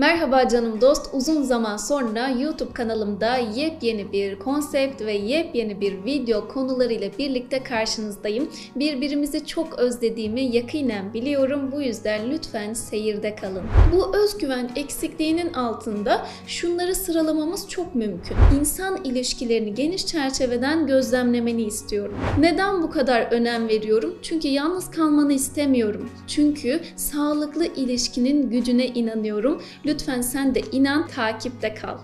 Merhaba canım dost. Uzun zaman sonra YouTube kanalımda yepyeni bir konsept ve yepyeni bir video konularıyla birlikte karşınızdayım. Birbirimizi çok özlediğimi yakinen biliyorum. Bu yüzden lütfen seyirde kalın. Bu özgüven eksikliğinin altında şunları sıralamamız çok mümkün. İnsan ilişkilerini geniş çerçeveden gözlemlemeni istiyorum. Neden bu kadar önem veriyorum? Çünkü yalnız kalmanı istemiyorum. Çünkü sağlıklı ilişkinin gücüne inanıyorum. Lütfen sen de inan, takipte kal.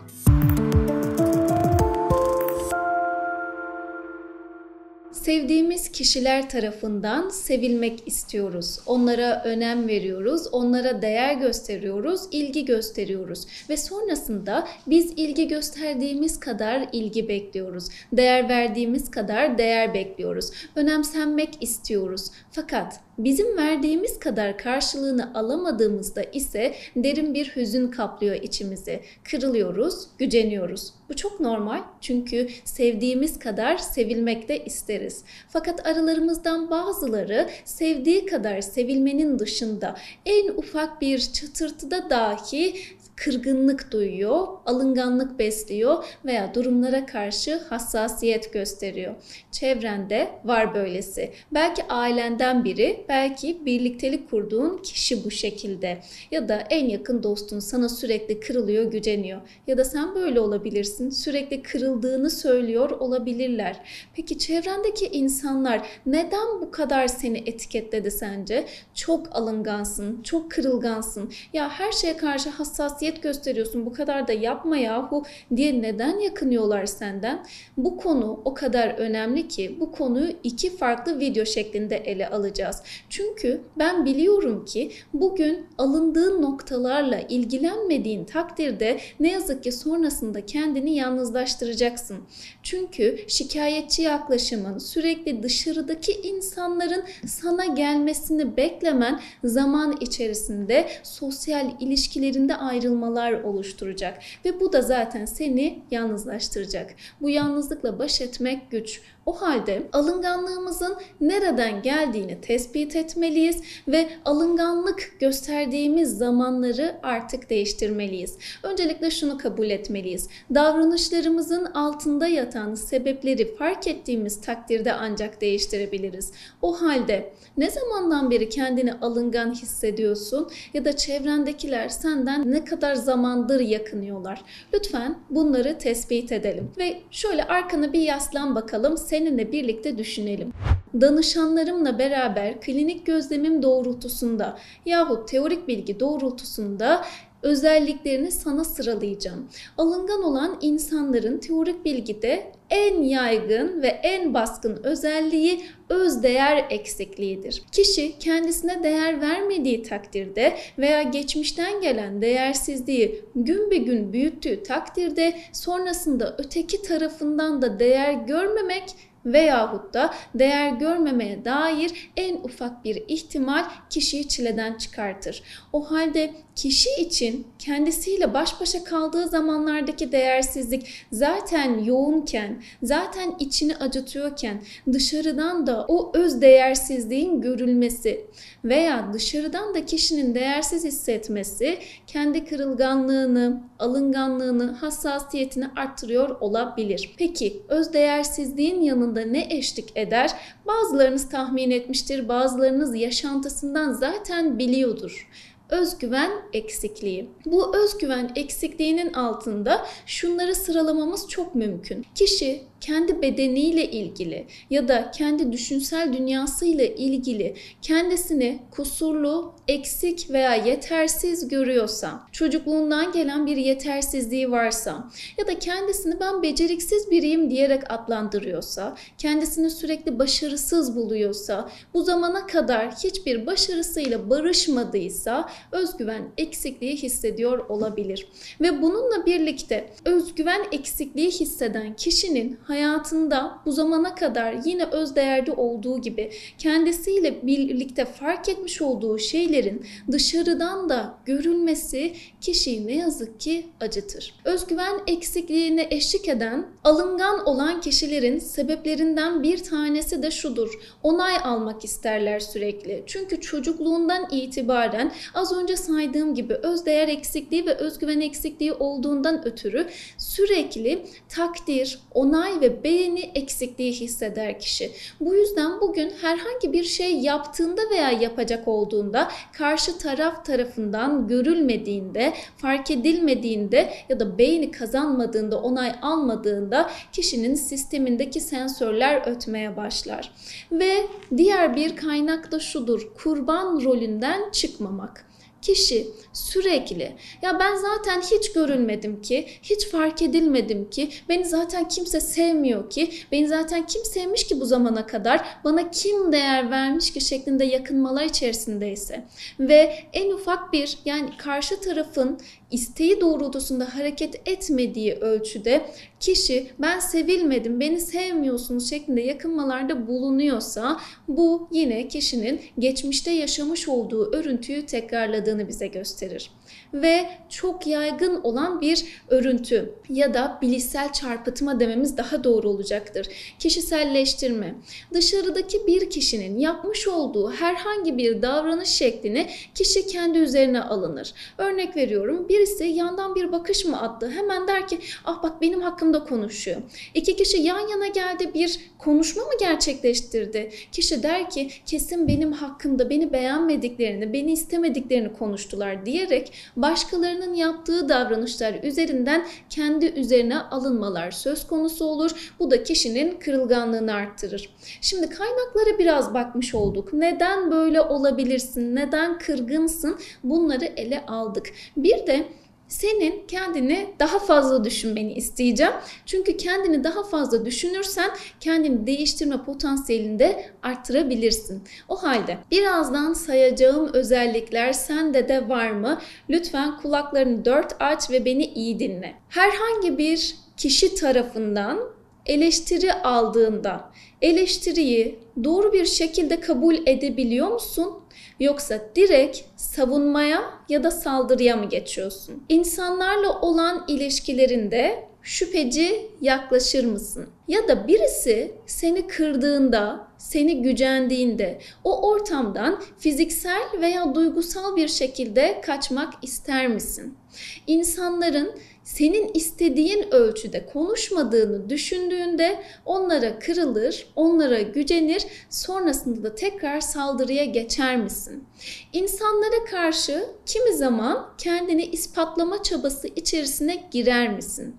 Sevdiğimiz kişiler tarafından sevilmek istiyoruz. Onlara önem veriyoruz, onlara değer gösteriyoruz, ilgi gösteriyoruz ve sonrasında biz ilgi gösterdiğimiz kadar ilgi bekliyoruz. Değer verdiğimiz kadar değer bekliyoruz. Önemsenmek istiyoruz. Fakat Bizim verdiğimiz kadar karşılığını alamadığımızda ise derin bir hüzün kaplıyor içimizi. Kırılıyoruz, güceniyoruz. Bu çok normal çünkü sevdiğimiz kadar sevilmek de isteriz. Fakat aralarımızdan bazıları sevdiği kadar sevilmenin dışında en ufak bir çatırtıda dahi kırgınlık duyuyor, alınganlık besliyor veya durumlara karşı hassasiyet gösteriyor. Çevrende var böylesi. Belki ailenden biri, belki birliktelik kurduğun kişi bu şekilde. Ya da en yakın dostun sana sürekli kırılıyor, güceniyor. Ya da sen böyle olabilirsin. Sürekli kırıldığını söylüyor olabilirler. Peki çevrendeki insanlar neden bu kadar seni etiketledi sence? Çok alıngansın, çok kırılgansın. Ya her şeye karşı hassasiyet hassasiyet gösteriyorsun bu kadar da yapma yahu diye neden yakınıyorlar senden? Bu konu o kadar önemli ki bu konuyu iki farklı video şeklinde ele alacağız. Çünkü ben biliyorum ki bugün alındığın noktalarla ilgilenmediğin takdirde ne yazık ki sonrasında kendini yalnızlaştıracaksın. Çünkü şikayetçi yaklaşımın sürekli dışarıdaki insanların sana gelmesini beklemen zaman içerisinde sosyal ilişkilerinde ayrılma ayrılmalar oluşturacak ve bu da zaten seni yalnızlaştıracak. Bu yalnızlıkla baş etmek güç. O halde alınganlığımızın nereden geldiğini tespit etmeliyiz ve alınganlık gösterdiğimiz zamanları artık değiştirmeliyiz. Öncelikle şunu kabul etmeliyiz. Davranışlarımızın altında yatan sebepleri fark ettiğimiz takdirde ancak değiştirebiliriz. O halde ne zamandan beri kendini alıngan hissediyorsun ya da çevrendekiler senden ne kadar zamandır yakınıyorlar? Lütfen bunları tespit edelim ve şöyle arkana bir yaslan bakalım seninle birlikte düşünelim. Danışanlarımla beraber klinik gözlemim doğrultusunda yahut teorik bilgi doğrultusunda özelliklerini sana sıralayacağım. Alıngan olan insanların teorik bilgide en yaygın ve en baskın özelliği özdeğer eksikliğidir. Kişi kendisine değer vermediği takdirde veya geçmişten gelen değersizliği gün be gün büyüttüğü takdirde sonrasında öteki tarafından da değer görmemek veyahut da değer görmemeye dair en ufak bir ihtimal kişiyi çileden çıkartır. O halde kişi için kendisiyle baş başa kaldığı zamanlardaki değersizlik zaten yoğunken, zaten içini acıtıyorken dışarıdan da o öz değersizliğin görülmesi veya dışarıdan da kişinin değersiz hissetmesi kendi kırılganlığını, alınganlığını, hassasiyetini arttırıyor olabilir. Peki öz değersizliğin yanında ne eşlik eder? Bazılarınız tahmin etmiştir, bazılarınız yaşantısından zaten biliyordur özgüven eksikliği. Bu özgüven eksikliğinin altında şunları sıralamamız çok mümkün. Kişi kendi bedeniyle ilgili ya da kendi düşünsel dünyasıyla ilgili kendisini kusurlu, eksik veya yetersiz görüyorsa, çocukluğundan gelen bir yetersizliği varsa ya da kendisini ben beceriksiz biriyim diyerek adlandırıyorsa, kendisini sürekli başarısız buluyorsa, bu zamana kadar hiçbir başarısıyla barışmadıysa özgüven eksikliği hissediyor olabilir. Ve bununla birlikte özgüven eksikliği hisseden kişinin hayatında bu zamana kadar yine öz değerde olduğu gibi kendisiyle birlikte fark etmiş olduğu şeylerin dışarıdan da görülmesi kişiyi ne yazık ki acıtır. Özgüven eksikliğine eşlik eden alıngan olan kişilerin sebeplerinden bir tanesi de şudur. Onay almak isterler sürekli. Çünkü çocukluğundan itibaren az önce saydığım gibi özdeğer eksikliği ve özgüven eksikliği olduğundan ötürü sürekli takdir, onay ve beğeni eksikliği hisseder kişi. Bu yüzden bugün herhangi bir şey yaptığında veya yapacak olduğunda karşı taraf tarafından görülmediğinde, fark edilmediğinde ya da beğeni kazanmadığında, onay almadığında kişinin sistemindeki sensörler ötmeye başlar. Ve diğer bir kaynak da şudur. Kurban rolünden çıkmamak kişi sürekli ya ben zaten hiç görülmedim ki, hiç fark edilmedim ki, beni zaten kimse sevmiyor ki, beni zaten kim sevmiş ki bu zamana kadar, bana kim değer vermiş ki? şeklinde yakınmalar içerisindeyse ve en ufak bir yani karşı tarafın isteği doğrultusunda hareket etmediği ölçüde kişi ben sevilmedim, beni sevmiyorsunuz şeklinde yakınmalarda bulunuyorsa bu yine kişinin geçmişte yaşamış olduğu örüntüyü tekrarladığını bize gösterir ve çok yaygın olan bir örüntü ya da bilişsel çarpıtma dememiz daha doğru olacaktır. Kişiselleştirme. Dışarıdaki bir kişinin yapmış olduğu herhangi bir davranış şeklini kişi kendi üzerine alınır. Örnek veriyorum birisi yandan bir bakış mı attı? Hemen der ki ah bak benim hakkımda konuşuyor. İki kişi yan yana geldi bir konuşma mı gerçekleştirdi? Kişi der ki kesin benim hakkımda beni beğenmediklerini, beni istemediklerini konuştular diyerek başkalarının yaptığı davranışlar üzerinden kendi üzerine alınmalar söz konusu olur. Bu da kişinin kırılganlığını arttırır. Şimdi kaynaklara biraz bakmış olduk. Neden böyle olabilirsin? Neden kırgınsın? Bunları ele aldık. Bir de senin kendini daha fazla düşünmeni isteyeceğim. Çünkü kendini daha fazla düşünürsen kendini değiştirme potansiyelini de arttırabilirsin. O halde birazdan sayacağım özellikler sende de var mı? Lütfen kulaklarını dört aç ve beni iyi dinle. Herhangi bir kişi tarafından eleştiri aldığında eleştiriyi doğru bir şekilde kabul edebiliyor musun? Yoksa direkt savunmaya ya da saldırıya mı geçiyorsun? İnsanlarla olan ilişkilerinde şüpheci yaklaşır mısın? Ya da birisi seni kırdığında, seni gücendiğinde o ortamdan fiziksel veya duygusal bir şekilde kaçmak ister misin? İnsanların senin istediğin ölçüde konuşmadığını düşündüğünde onlara kırılır, onlara gücenir, sonrasında da tekrar saldırıya geçer misin? İnsanlara karşı kimi zaman kendini ispatlama çabası içerisine girer misin?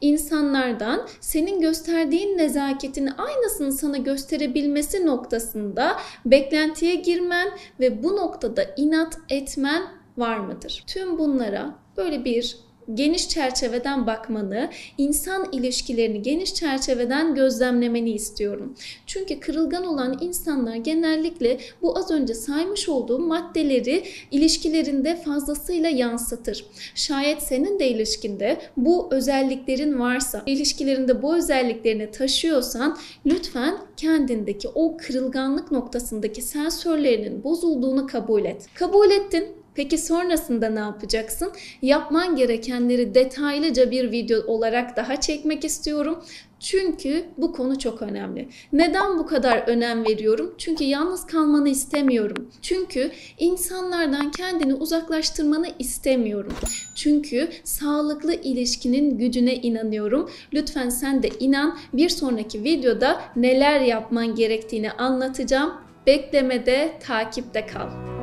İnsanlardan senin gösterdiğin nezaketin aynısını sana gösterebilmesi noktasında beklentiye girmen ve bu noktada inat etmen var mıdır? Tüm bunlara böyle bir geniş çerçeveden bakmanı, insan ilişkilerini geniş çerçeveden gözlemlemeni istiyorum. Çünkü kırılgan olan insanlar genellikle bu az önce saymış olduğum maddeleri ilişkilerinde fazlasıyla yansıtır. Şayet senin de ilişkinde bu özelliklerin varsa, ilişkilerinde bu özelliklerini taşıyorsan lütfen kendindeki o kırılganlık noktasındaki sensörlerinin bozulduğunu kabul et. Kabul ettin, Peki sonrasında ne yapacaksın? Yapman gerekenleri detaylıca bir video olarak daha çekmek istiyorum. Çünkü bu konu çok önemli. Neden bu kadar önem veriyorum? Çünkü yalnız kalmanı istemiyorum. Çünkü insanlardan kendini uzaklaştırmanı istemiyorum. Çünkü sağlıklı ilişkinin gücüne inanıyorum. Lütfen sen de inan. Bir sonraki videoda neler yapman gerektiğini anlatacağım. Beklemede, takipte kal.